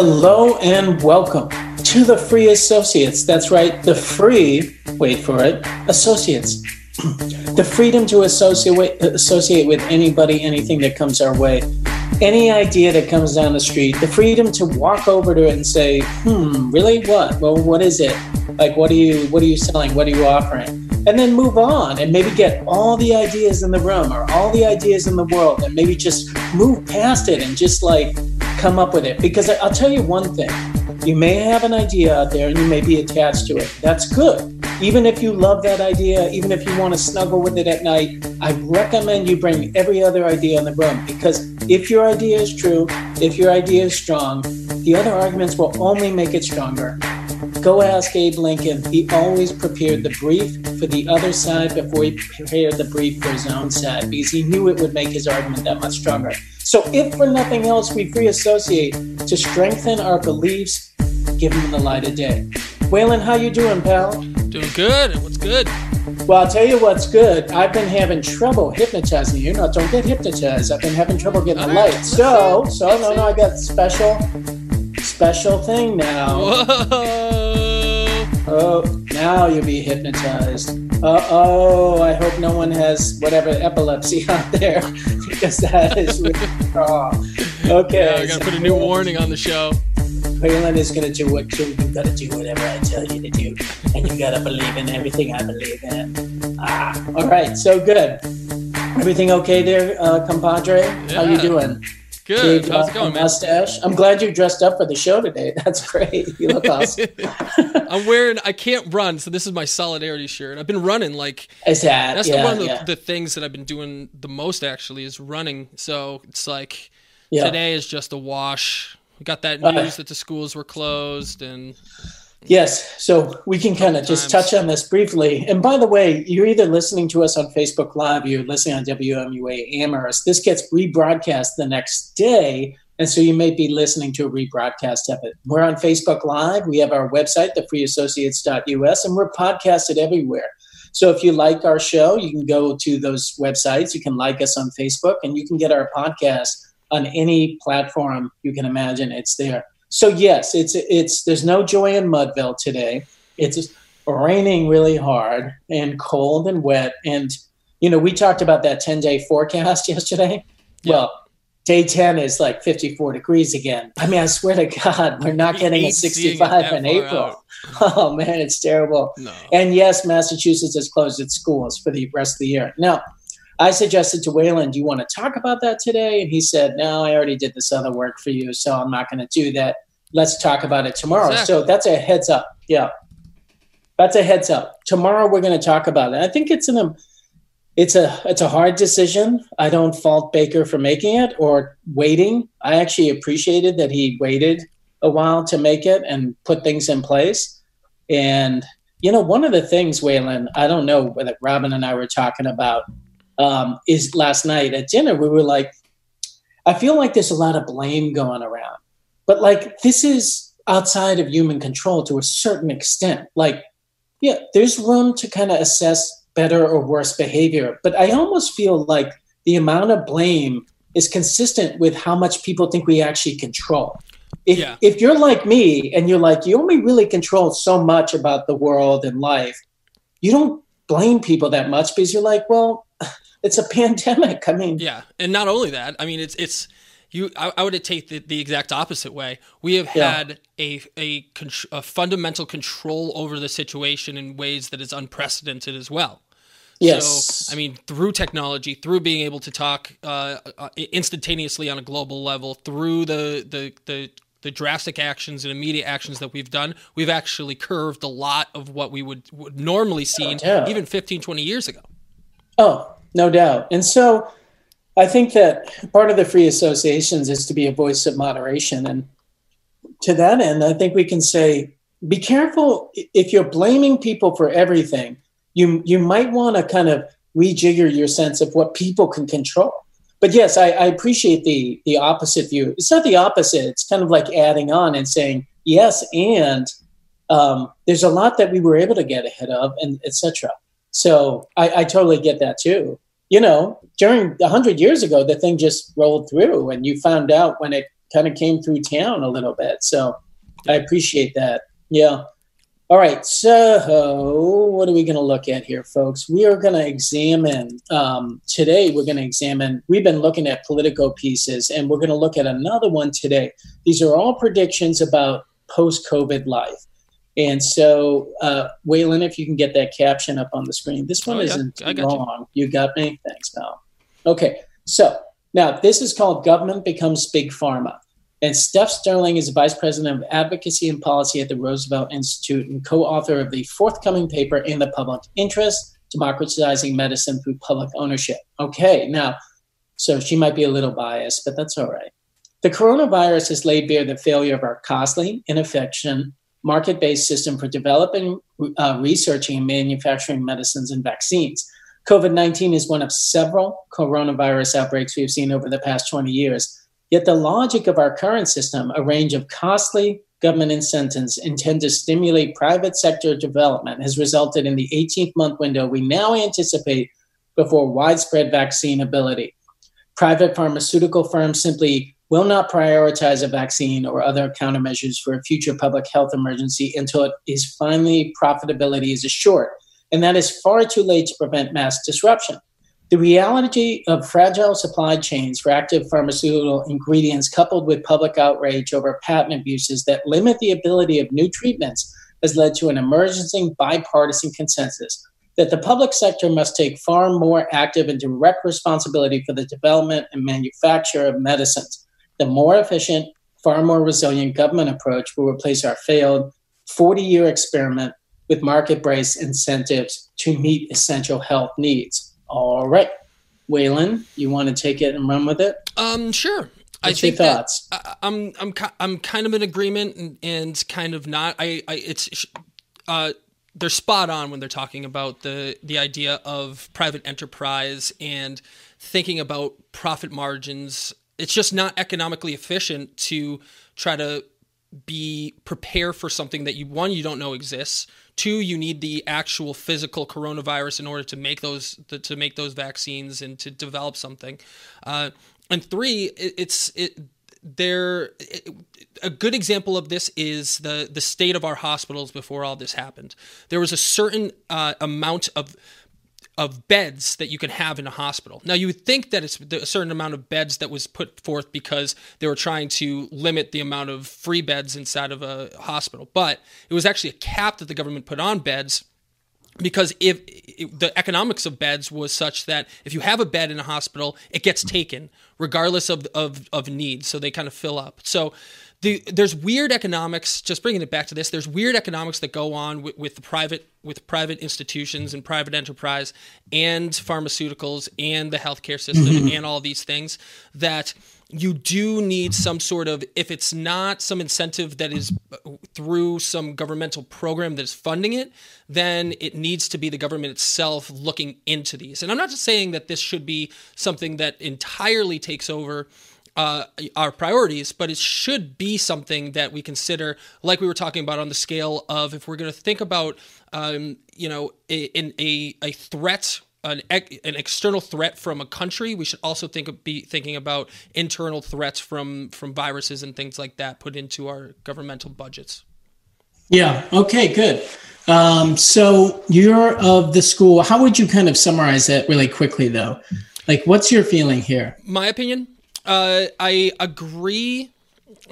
Hello and welcome to the Free Associates. That's right, the free, wait for it, associates. the freedom to associate associate with anybody, anything that comes our way. Any idea that comes down the street, the freedom to walk over to it and say, "Hmm, really? What? Well, what is it? Like, what are you? What are you selling? What are you offering?" And then move on and maybe get all the ideas in the room or all the ideas in the world, and maybe just move past it and just like come up with it. Because I'll tell you one thing you may have an idea out there and you may be attached to it. That's good. Even if you love that idea, even if you want to snuggle with it at night, I recommend you bring every other idea in the room because if your idea is true, if your idea is strong, the other arguments will only make it stronger. Go ask Abe Lincoln. He always prepared the brief for the other side before he prepared the brief for his own side because he knew it would make his argument that much stronger. So, if for nothing else, we free associate to strengthen our beliefs, give them the light of day. Waylon, how you doing, pal? Doing good. What's good? Well, I'll tell you what's good. I've been having trouble hypnotizing you. No, don't get hypnotized. I've been having trouble getting the light. So, so no, no, I got special, special thing now. Whoa! Oh, now you'll be hypnotized. Uh oh, I hope no one has whatever epilepsy out there because that is really raw. Okay. Yeah, I gotta put a new warning on the show. Waylon is gonna do what you, you gotta do whatever I tell you to do. And you gotta believe in everything I believe in. Ah, all right, so good. Everything okay there, uh, compadre? How you doing? Good. How's it going, the man? Mustache. I'm glad you dressed up for the show today. That's great. You look awesome. I'm wearing. I can't run, so this is my solidarity shirt. I've been running like Is that? that's yeah, the one of the, the things that I've been doing the most. Actually, is running. So it's like yeah. today is just a wash. We got that Uh, news that the schools were closed, and Yes, so we can kind of just touch on this briefly. And by the way, you're either listening to us on Facebook Live, you're listening on WMUA Amherst. This gets rebroadcast the next day, and so you may be listening to a rebroadcast of it. We're on Facebook Live. We have our website, thefreeassociates.us, and we're podcasted everywhere. So if you like our show, you can go to those websites. You can like us on Facebook, and you can get our podcast on any platform you can imagine. It's there. So yes, it's it's there's no joy in Mudville today. It's raining really hard and cold and wet. And you know, we talked about that 10 day forecast yesterday. Yeah. Well, day 10 is like 54 degrees again. I mean, I swear to God, we're not getting a ain't seeing it 65 in April. out. Oh man, it's terrible. no. And yes, Massachusetts has closed its schools for the rest of the year. Now, I suggested to Waylon, do you want to talk about that today? And he said, no, I already did this other work for you, so I'm not going to do that. Let's talk about it tomorrow. So that's a heads up. Yeah. That's a heads up. Tomorrow we're going to talk about it. I think it's an it's a it's a hard decision. I don't fault Baker for making it or waiting. I actually appreciated that he waited a while to make it and put things in place. And you know, one of the things, Waylon, I don't know whether Robin and I were talking about um, is last night at dinner. We were like, I feel like there's a lot of blame going around, but like this is outside of human control to a certain extent. Like, yeah, there's room to kind of assess better or worse behavior, but I almost feel like the amount of blame is consistent with how much people think we actually control. If, Yeah. if you're like me and you're like, you only really control so much about the world and life, you don't blame people that much because you're like, well, it's a pandemic. I mean, Yeah, and not only that, I mean, it's it's you. I, I would take the, the exact opposite way. We have Yeah. had a a, a fundamental control over the situation in ways that is unprecedented as well. yes. So, I mean, through technology, through being able to talk uh, uh, instantaneously on a global level, through the, the, the, the drastic actions and immediate actions that we've done, we've actually curved a lot of what we would, would normally see yeah. even 15, 20 years ago. Oh, no doubt. And so I think that part of the free associations is to be a voice of moderation. And to that end, I think we can say be careful if you're blaming people for everything, you, you might want to kind of rejigger your sense of what people can control. But yes, I, I appreciate the, the opposite view. It's not the opposite, it's kind of like adding on and saying, Yes, and um, there's a lot that we were able to get ahead of, and etc. So I, I totally get that too. You know, during a hundred years ago, the thing just rolled through, and you found out when it kind of came through town a little bit. So I appreciate that. Yeah. All right. So, what are we going to look at here, folks? We are going to examine um, today, we're going to examine, we've been looking at Politico pieces, and we're going to look at another one today. These are all predictions about post COVID life. And so, uh, Waylon, if you can get that caption up on the screen, this one oh, isn't long. You. you got me? Thanks, pal. Okay. So, now this is called Government Becomes Big Pharma. And Steph Sterling is the Vice President of Advocacy and Policy at the Roosevelt Institute and co author of the forthcoming paper in the public interest democratizing medicine through public ownership. Okay, now, so she might be a little biased, but that's all right. The coronavirus has laid bare the failure of our costly, inefficient, market based system for developing, uh, researching, and manufacturing medicines and vaccines. COVID 19 is one of several coronavirus outbreaks we've seen over the past 20 years Yet the logic of our current system, a range of costly government incentives intended to stimulate private sector development, has resulted in the 18th month window we now anticipate before widespread vaccine ability. Private pharmaceutical firms simply will not prioritize a vaccine or other countermeasures for a future public health emergency until it is finally profitability is assured. And that is far too late to prevent mass disruption. The reality of fragile supply chains for active pharmaceutical ingredients, coupled with public outrage over patent abuses that limit the ability of new treatments, has led to an emerging bipartisan consensus that the public sector must take far more active and direct responsibility for the development and manufacture of medicines. The more efficient, far more resilient government approach will replace our failed 40 year experiment with market based incentives to meet essential health needs. All right. Waylon, you want to take it and run with it? Um, sure. What's I think? That, I, am I'm I'm kind of in agreement and, and kind of not. I, I it's uh they're spot on when they're talking about the the idea of private enterprise and thinking about profit margins. It's just not economically efficient to try to be prepare for something that you one you don't know exists. Two you need the actual physical coronavirus in order to make those to make those vaccines and to develop something. Uh, and three it, it's it there a good example of this is the the state of our hospitals before all this happened. There was a certain uh, amount of of beds that you can have in a hospital. Now, you would think that it's a certain amount of beds that was put forth because they were trying to limit the amount of free beds inside of a hospital, but it was actually a cap that the government put on beds because if, if, the economics of beds was such that if you have a bed in a hospital, it gets taken regardless of of, of need, so they kind of fill up. So the, there's weird economics. Just bringing it back to this, there's weird economics that go on with, with private with private institutions and private enterprise and pharmaceuticals and the healthcare system mm-hmm. and all these things that you do need some sort of if it's not some incentive that is through some governmental program that is funding it then it needs to be the government itself looking into these and i'm not just saying that this should be something that entirely takes over uh, our priorities, but it should be something that we consider, like we were talking about on the scale of if we're going to think about, um, you know, in a, a threat an, an external threat from a country, we should also think of, be thinking about internal threats from from viruses and things like that put into our governmental budgets. Yeah. Okay. Good. Um, so you're of the school. How would you kind of summarize that really quickly, though? Like, what's your feeling here? My opinion. Uh, I agree.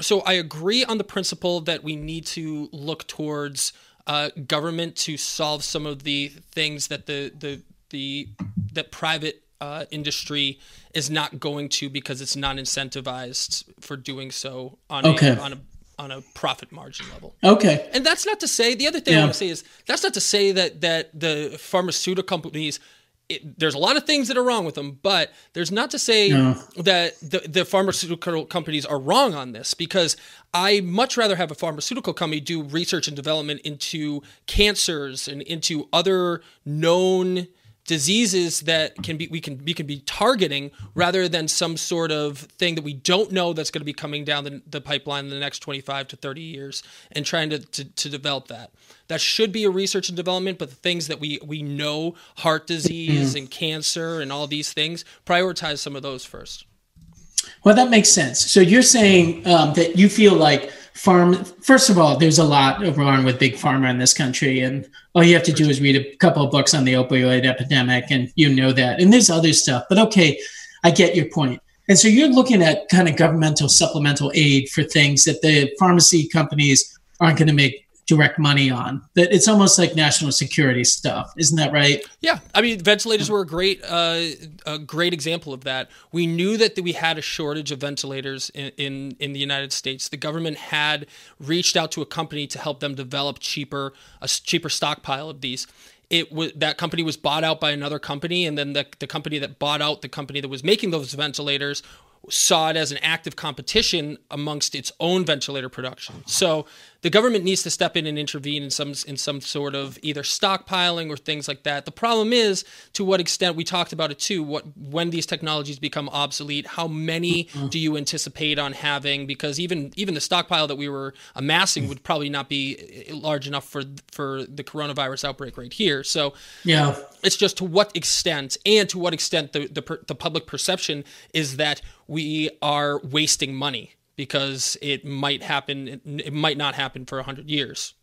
So I agree on the principle that we need to look towards uh, government to solve some of the things that the the the that private uh, industry is not going to because it's not incentivized for doing so on okay. a, on a on a profit margin level. Okay. And that's not to say the other thing yeah. I want to say is that's not to say that that the pharmaceutical companies it, there's a lot of things that are wrong with them, but there's not to say no. that the, the pharmaceutical companies are wrong on this because I much rather have a pharmaceutical company do research and development into cancers and into other known diseases that can be we can we can be targeting rather than some sort of thing that we don't know that's going to be coming down the, the pipeline in the next 25 to 30 years and trying to, to, to develop that. That should be a research and development but the things that we we know heart disease mm-hmm. and cancer and all these things prioritize some of those first. Well that makes sense. So you're saying um, that you feel like farm first of all there's a lot wrong with big pharma in this country and all you have to do is read a couple of books on the opioid epidemic and you know that and there's other stuff but okay i get your point. And so you're looking at kind of governmental supplemental aid for things that the pharmacy companies aren't going to make direct money on. That it's almost like national security stuff, isn't that right? Yeah, I mean, ventilators were a great, uh, a great example of that. We knew that we had a shortage of ventilators in, in, in the United States. The government had reached out to a company to help them develop cheaper, a cheaper stockpile of these it was that company was bought out by another company and then the, the company that bought out the company that was making those ventilators saw it as an active competition amongst its own ventilator production. So the government needs to step in and intervene in some in some sort of either stockpiling or things like that. The problem is to what extent we talked about it too. What when these technologies become obsolete, how many mm-hmm. do you anticipate on having? Because even even the stockpile that we were amassing would probably not be large enough for for the coronavirus outbreak right here. So yeah, it's just to what extent and to what extent the the, the public perception is that we are wasting money because it might happen it might not happen for 100 years.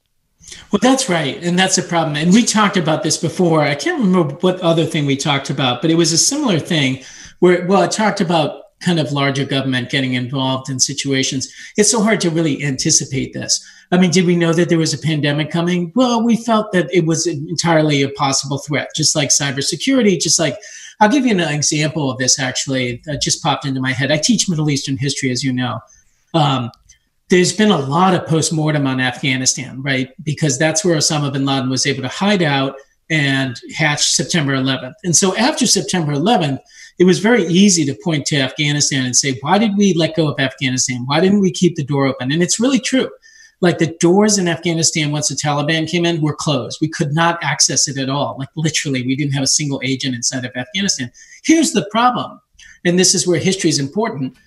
Well that's right and that's a problem. And we talked about this before. I can't remember what other thing we talked about but it was a similar thing where well it talked about kind of larger government getting involved in situations. It's so hard to really anticipate this. I mean did we know that there was a pandemic coming? Well we felt that it was entirely a possible threat just like cybersecurity just like i'll give you an example of this actually that just popped into my head. I teach middle eastern history as you know um, there's been a lot of postmortem on Afghanistan, right? Because that's where Osama bin Laden was able to hide out and hatch September 11th. And so after September 11th, it was very easy to point to Afghanistan and say, why did we let go of Afghanistan? Why didn't we keep the door open? And it's really true. Like the doors in Afghanistan, once the Taliban came in, were closed. We could not access it at all. Like literally, we didn't have a single agent inside of Afghanistan. Here's the problem. And this is where history is important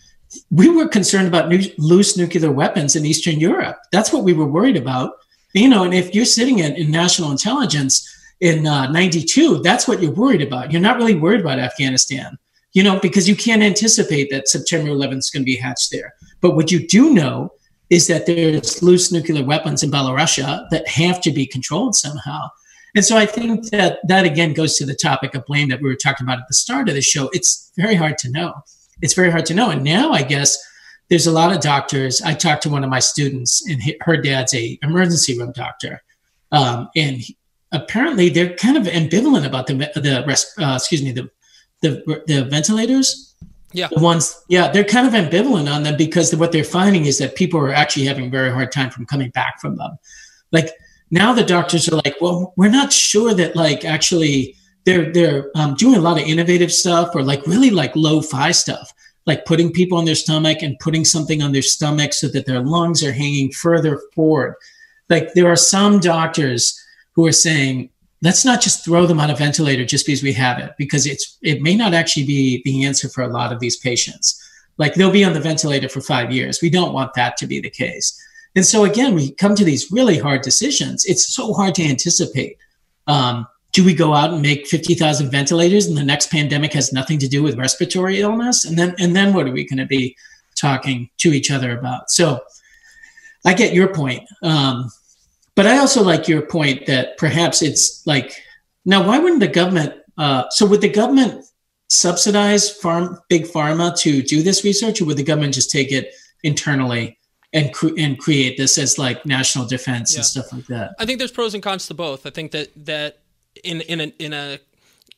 we were concerned about loose nuclear weapons in Eastern Europe. That's what we were worried about. You know, and if you're sitting in, in national intelligence in uh, 92, that's what you're worried about. You're not really worried about Afghanistan, you know, because you can't anticipate that September 11th is going to be hatched there. But what you do know is that there's loose nuclear weapons in Belarusia that have to be controlled somehow. And so I think that that again goes to the topic of blame that we were talking about at the start of the show. It's very hard to know it's very hard to know. And now I guess there's a lot of doctors. I talked to one of my students, and her dad's a emergency room doctor, um, and he, apparently they're kind of ambivalent about the the rest. Uh, excuse me, the the the ventilators. Yeah. The ones, yeah, they're kind of ambivalent on them because what they're finding is that people are actually having a very hard time from coming back from them. Like now, the doctors are like, well, we're not sure that like actually they're they're um, doing a lot of innovative stuff or like really like low-fi stuff like putting people on their stomach and putting something on their stomach so that their lungs are hanging further forward. Like there are some doctors who are saying let's not just throw them on a ventilator just because we have it because it's it may not actually be the answer for a lot of these patients. Like they'll be on the ventilator for five years. We don't want that to be the case. And so again we come to these really hard decisions. It's so hard to anticipate um, do we go out and make 50,000 ventilators and the next pandemic has nothing to do with respiratory illness? And then, and then what are we going to be talking to each other about? So I get your point. Um, but I also like your point that perhaps it's like, now, why wouldn't the government, uh, so would the government subsidize farm, big pharma to do this research or would the government just take it internally and cre- and create this as like national defense yeah. and stuff like that. I think there's pros and cons to both. I think that that in in a, in a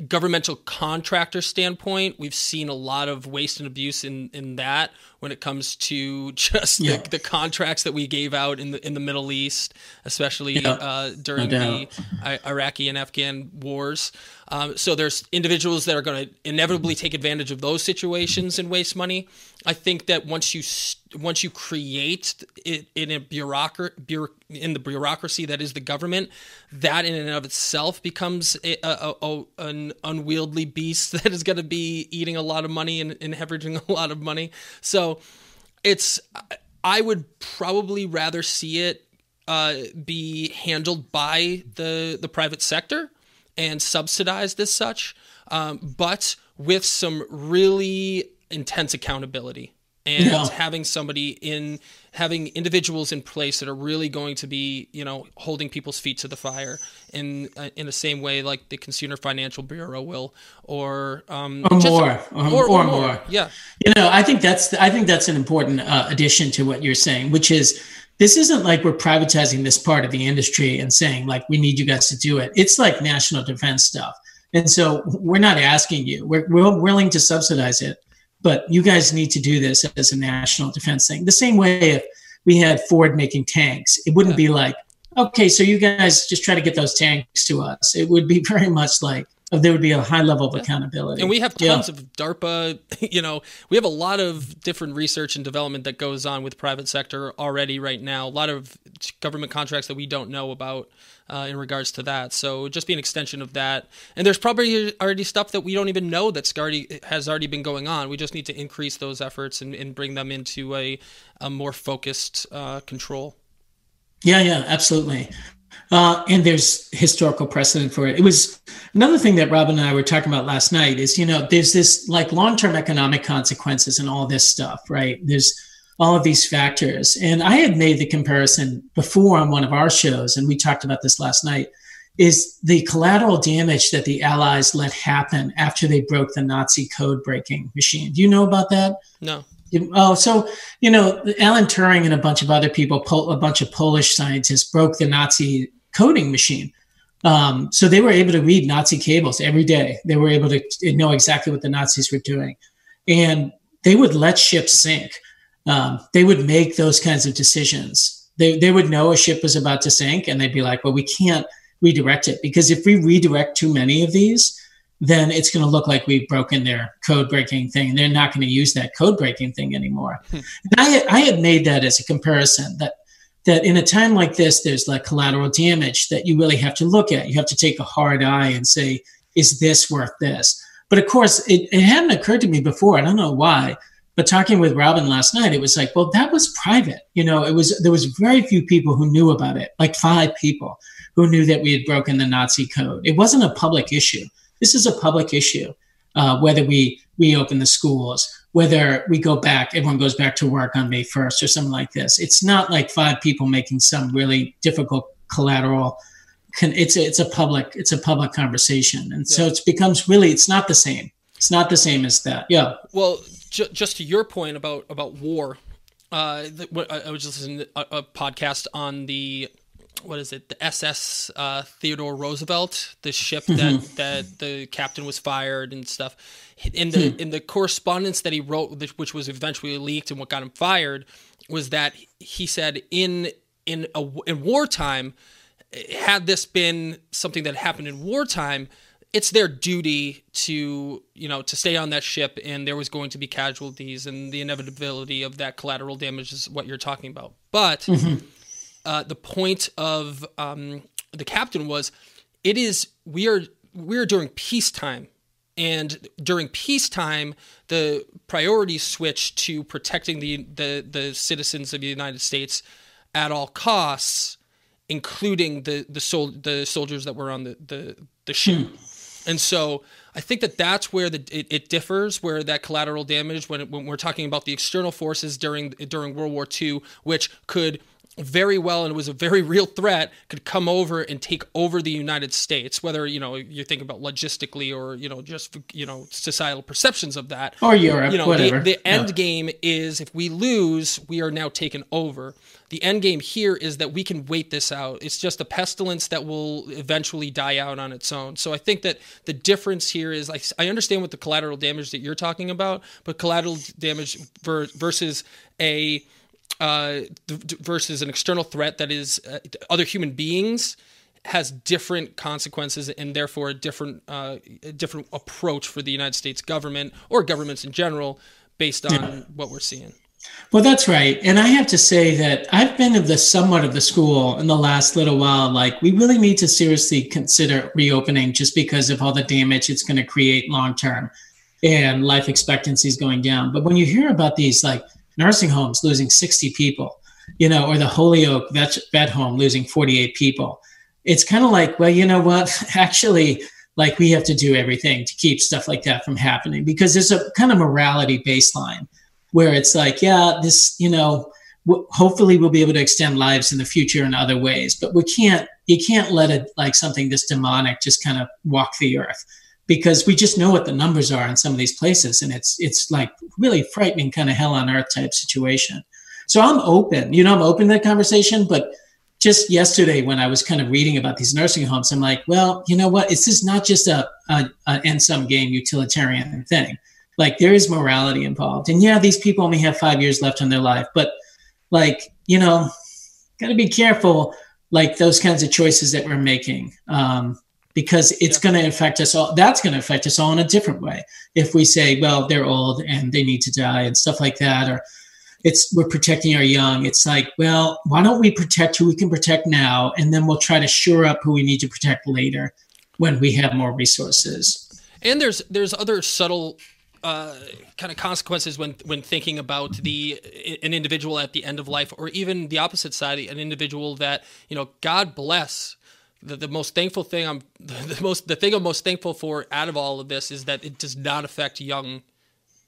governmental contractor standpoint, we've seen a lot of waste and abuse in, in that when it comes to just yeah. the, the, contracts that we gave out in the in the Middle East, especially yeah. uh, during no the Iraqi and Afghan wars. Um, so there's individuals that are going to inevitably take advantage of those situations and waste money. I think that once you once you create it in a bureaucracy in the bureaucracy that is the government, that in and of itself becomes a, a, a an unwieldy beast that is going to be eating a lot of money and, and hemorrhaging a lot of money. So it's I would probably rather see it uh, be handled by the the private sector and subsidized as such, um, but with some really intense accountability and yeah. having somebody in having individuals in place that are really going to be you know holding people's feet to the fire in uh, in the same way like the consumer financial bureau will or um or more or, or, or, more. more. yeah you know i think that's i think that's an important uh, addition to what you're saying which is this isn't like we're privatizing this part of the industry and saying like we need you guys to do it it's like national defense stuff and so we're not asking you we're, we're willing to subsidize it but you guys need to do this as a national defense thing. The same way if we had Ford making tanks, it wouldn't be like, okay, so you guys just try to get those tanks to us. It would be very much like there would be a high level of accountability. And we have tons yeah. of DARPA, you know, we have a lot of different research and development that goes on with private sector already right now. A lot of government contracts that we don't know about uh, in regards to that. So just be an extension of that. And there's probably already stuff that we don't even know that's already has already been going on. We just need to increase those efforts and, and bring them into a, a more focused uh, control. Yeah, yeah, absolutely. Uh, and there's historical precedent for it. It was another thing that Rob and I were talking about last night is, you know, there's this like long term economic consequences and all this stuff, right? There's all of these factors. And I had made the comparison before on one of our shows, and we talked about this last night, is the collateral damage that the Allies let happen after they broke the Nazi code breaking machine. Do you know about that? No. Oh, so you know, Alan Turing and a bunch of other people, a bunch of Polish scientists, broke the Nazi coding machine. Um, so they were able to read Nazi cables every day. They were able to know exactly what the Nazis were doing, and they would let ships sink um, they would make those kinds of decisions. They, they would know a ship was about to sink and they'd be like, well, we can't redirect it because if we redirect too many of these, then it's going to look like we've broken their code breaking thing. And they're not going to use that code breaking thing anymore. Hmm. I, I had made that as a comparison that that in a time like this, there's like collateral damage that you really have to look at. You have to take a hard eye and say, is this worth this? But of course, it, it hadn't occurred to me before. I don't know why but talking with Robin last night, it was like, well, that was private. You know, it was there was very few people who knew about it, like five people who knew that we had broken the Nazi code. It wasn't a public issue. This is a public issue. Uh, whether we reopen the schools, whether we go back, everyone goes back to work on May 1st or something like this. It's not like five people making some really difficult collateral. It's a, it's a public it's a public conversation, and yeah. so it becomes really it's not the same. It's not the same as that. Yeah. Well, ju- just to your point about about war, uh, I was just listening to a, a, podcast on the what is it the SS uh, Theodore Roosevelt, the ship that that the captain was fired and stuff. In the hmm. in the correspondence that he wrote, which was eventually leaked and what got him fired, was that he said in in a, in wartime, had this been something that happened in wartime it's their duty to you know to stay on that ship and there was going to be casualties and the inevitability of that collateral damage is what you're talking about but mm-hmm. Uh, the point of um, the captain was it is we are we are during peacetime and during peacetime the priorities switch to protecting the, the the citizens of the united states at all costs including the the sol- the soldiers that were on the the, the ship hmm. And so I think that that's where the, it, it differs, where that collateral damage, when, when we're talking about the external forces during during World War II, which could very well and it was a very real threat could come over and take over the United States whether you know you think about logistically or you know just you know societal perceptions of that or Europe you know whatever. the, the end yeah. game is if we lose we are now taken over the end game here is that we can wait this out. It's just a pestilence that will eventually die out on its own. So I think that the difference here is I, I understand what the collateral damage that you're talking about, but collateral damage versus a uh, versus an external threat that is uh, other human beings has different consequences and therefore a different uh, a different approach for the United States government or governments in general based on yeah. what we're seeing. Well, that's right. And I have to say that I've been of the somewhat of the school in the last little while. Like, we really need to seriously consider reopening just because of all the damage it's going to create long term and life expectancy is going down. But when you hear about these like nursing homes losing 60 people, you know, or the Holyoke vet, vet home losing 48 people, it's kind of like, well, you know what? Actually, like we have to do everything to keep stuff like that from happening because there's a kind of morality baseline where it's like, yeah, this, you know, hopefully we'll be able to extend lives in the future in other ways, but we can't, you can't let it like something this demonic just kind of walk the earth because we just know what the numbers are in some of these places and it's it's like really frightening kind of hell on earth type situation. So i'm open you know i'm open to that conversation but just yesterday when i was kind of reading about these nursing homes i'm like well you know what? It's just not just a, a, a end sum game utilitarian thing. Like there is morality involved. And yeah these people only have five years left in their life but like you know got to be careful like those kinds of choices that we're making. Um, because it's yeah. going to affect us all. That's going to affect us all in a different way. If we say, well, they're old and they need to die and stuff like that, or it's we're protecting our young. It's like, well, why don't we protect who we can protect now, and then we'll try to shore up who we need to protect later when we have more resources. And there's there's other subtle uh, kind of consequences when when thinking about the an individual at the end of life, or even the opposite side, an individual that you know, God bless the, the most thankful thing I'm the, most the thing I'm most thankful for out of all of this is that it does not affect young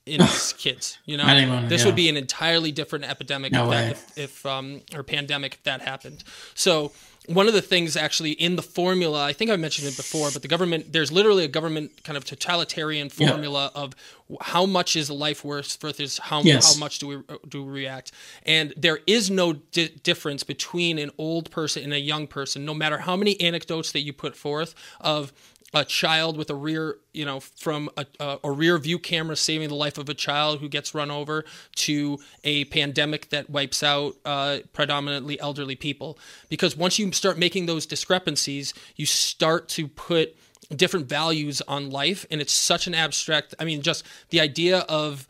kids. You know, Anyone, this yeah. would be an entirely different epidemic no if, that, if, if, um or pandemic if that happened. So one of the things actually in the formula, I think I mentioned it before, but the government, there's literally a government kind of totalitarian formula yeah. of how much is life worth versus how, yes. how much do we do we react. And there is no di- difference between an old person and a young person, no matter how many anecdotes that you put forth of a child with a rear, you know, from a, a, rear view camera saving the life of a child who gets run over to a pandemic that wipes out uh, predominantly elderly people. Because once you start making those discrepancies, you start to put different values on life. And it's such an abstract, I mean, just the idea of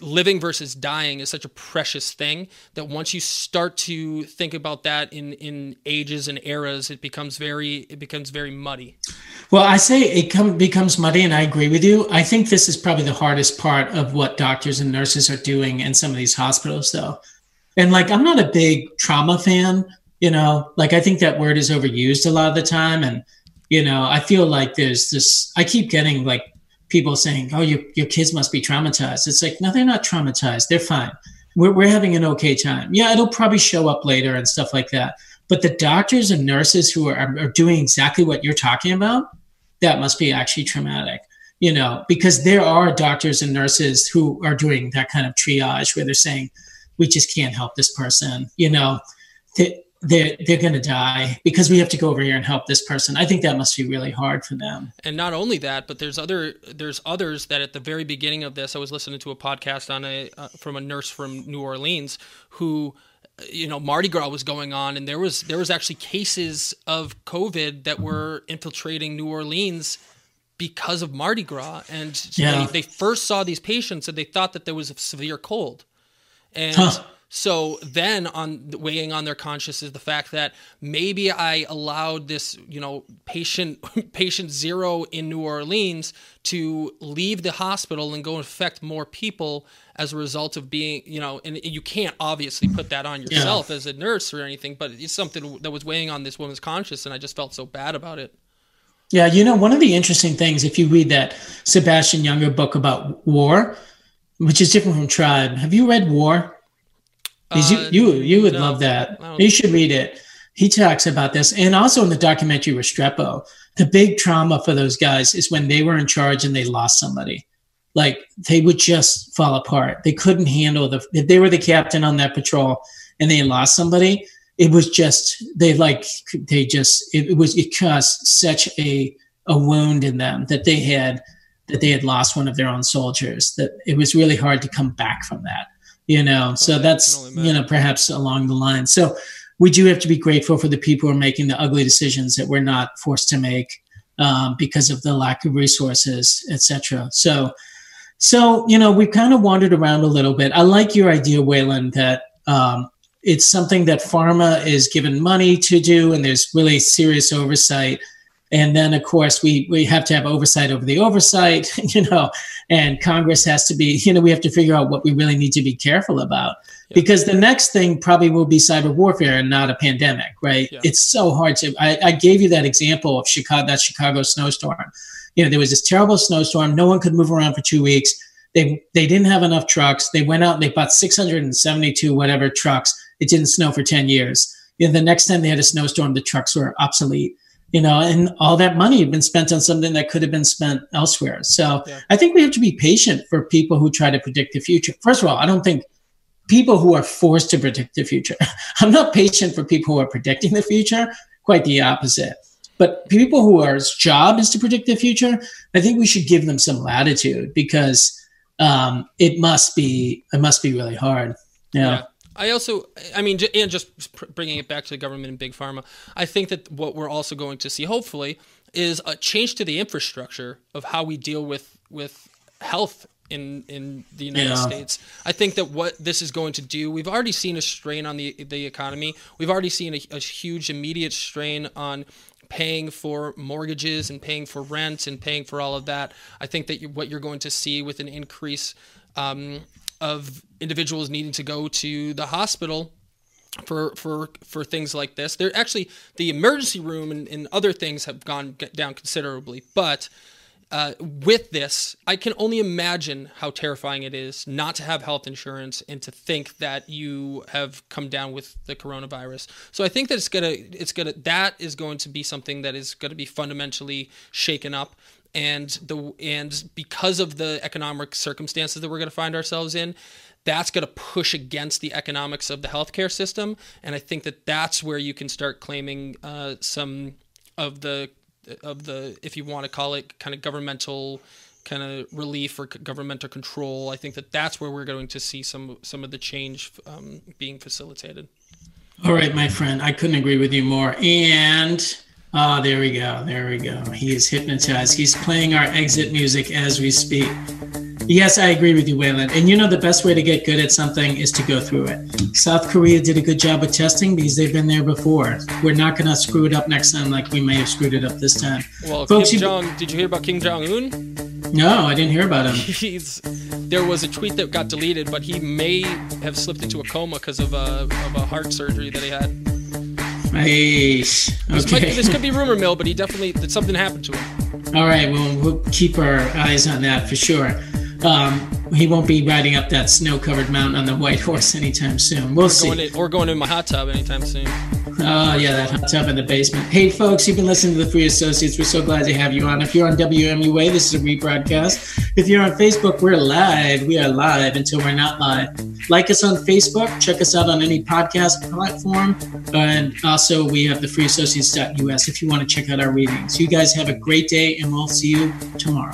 living versus dying is such a precious thing that once you start to think about that in in ages and eras it becomes very it becomes very muddy. Well i say it come, becomes muddy and i agree with you. I think this is probably the hardest part of what doctors and nurses are doing in some of these hospitals though. And like i'm not a big trauma fan you know? Like i think that word is overused a lot of the time and you know i feel like there's this i keep getting like people saying, "Oh, your your kids must be traumatized." It's like, no, they're not traumatized. They're fine. We're we're having an okay time. Yeah, it'll probably show up later and stuff like that. But the doctors and nurses who are, are doing exactly what you're talking about, that must be actually traumatic. You know, because there are doctors and nurses who are doing that kind of triage where they're saying, "We just can't help this person." You know, they're they're going to die because we have to go over here and help this person. I think that must be really hard for them. And not only that, but there's other there's others that at the very beginning of this, I was listening to a podcast on a uh, from a nurse from New Orleans who you know Mardi Gras was going on and there was there was actually cases of COVID that were infiltrating New Orleans because of Mardi Gras and yeah. they, they first saw these patients and they thought that there was a severe cold and huh so then on weighing on their conscience is the fact that maybe I allowed this, you know, patient patient zero in New Orleans to leave the hospital and go infect more people as a result of being, you know, and you can't obviously put that on yourself yeah. as a nurse or anything, but it's something that was weighing on this woman's conscience and I just felt so bad about it. Yeah, you know, one of the interesting things if you read that Sebastian Junger book about war, which is different from tribe. Have you read War? Uh, you you would no, love that. You should read it. He talks about this, and also in the documentary Restrepo, the big trauma for those guys is when they were in charge and they lost somebody. Like they would just fall apart. They couldn't handle the. If they were the captain on that patrol and they lost somebody, it was just they like they just it, it was it caused such a a wound in them that they had that they had lost one of their own soldiers that it was really hard to come back from that you know so that's you know perhaps along the line so we do have to be grateful for the people who are making the ugly decisions that we're not forced to make um, because of the lack of resources, etc. So, so you know, we've kind of wandered around a little bit. I like your idea, Waylon, that um, it's something that pharma is given money to do, and there's really serious oversight. And then, of course, we we have to have oversight over the oversight, you know, and Congress has to be, you know, we have to figure out what we really need to be careful about yeah. because the next thing probably will be cyber warfare and not a pandemic, right? Yeah. It's so hard to. I, I gave you that example of Chicago, that Chicago snowstorm. You know, there was this terrible snowstorm. No one could move around for two weeks. They they didn't have enough trucks. They went out and they bought 672 whatever trucks. It didn't snow for 10 years. You know, the next time they had a snowstorm, the trucks were obsolete you know, and all that money had been spent on something that could have been spent elsewhere. So yeah. I think we have to be patient for people who try to predict the future. First of all, I don't think people who are forced to predict the future, I'm not patient for people who are predicting the future, quite the opposite. But people who are job is to predict the future, I think we should give them some latitude because um, it must be it must be really hard. Yeah. yeah. I also, I mean, and just bringing it back to the government and big pharma, I think that what we're also going to see, hopefully, is a change to the infrastructure of how we deal with with health in in the United yeah. States. I think that what this is going to do, we've already seen a strain on the the economy. We've already seen a, a huge immediate strain on paying for mortgages and paying for rent and paying for all of that. I think that you, what you're going to see with an increase um, of individuals needing to go to the hospital for for for things like this. They're actually the emergency room and, and other things have gone down considerably, but uh, with this, I can only imagine how terrifying it is not to have health insurance and to think that you have come down with the coronavirus. So I think that it's gonna, it's gonna, that is going to be something that is going to be fundamentally shaken up and the and because of the economic circumstances that we're going to find ourselves in that's going to push against the economics of the healthcare system. And i think that that's where you can start claiming uh, some of the of the if you want to call it kind of governmental kind of relief or governmental control. I think that that's where we're going to see some some of the change um, being facilitated. All right my friend i couldn't agree with you more. And Ah, oh, there we go. There we go. He is hypnotized. He's playing our exit music as we speak. Yes, I agree with you, Waylon. And you know, the best way to get good at something is to go through it. South Korea did a good job with testing because they've been there before. We're not going to screw it up next time like we may have screwed it up this time. Well, Folks, Kim Jong, did you hear about Kim Jong Un? No, I didn't hear about him. He's there was a tweet that got deleted, but he may have slipped into a coma because of a, of a heart surgery that he had. Nice. Okay. This, might, this could be rumor mill, but he definitely that something happened to him. All right, well we'll keep our eyes on that for sure. Um, he won't be riding up that snow-covered mountain on the white horse anytime soon. We'll or see. Going or going in my hot tub anytime soon. Oh yeah, that hot tub in the basement. Hey folks, you've been listening to the Free Associates. We're so glad to have you on. If you're on WMUA, this is a rebroadcast. If you're on Facebook, we're live. We are live until we're not live. Like us on Facebook. Check us out on any podcast platform, and also we have the freeassociates.us if you want to check out our readings. You guys have a great day, and we'll see you tomorrow.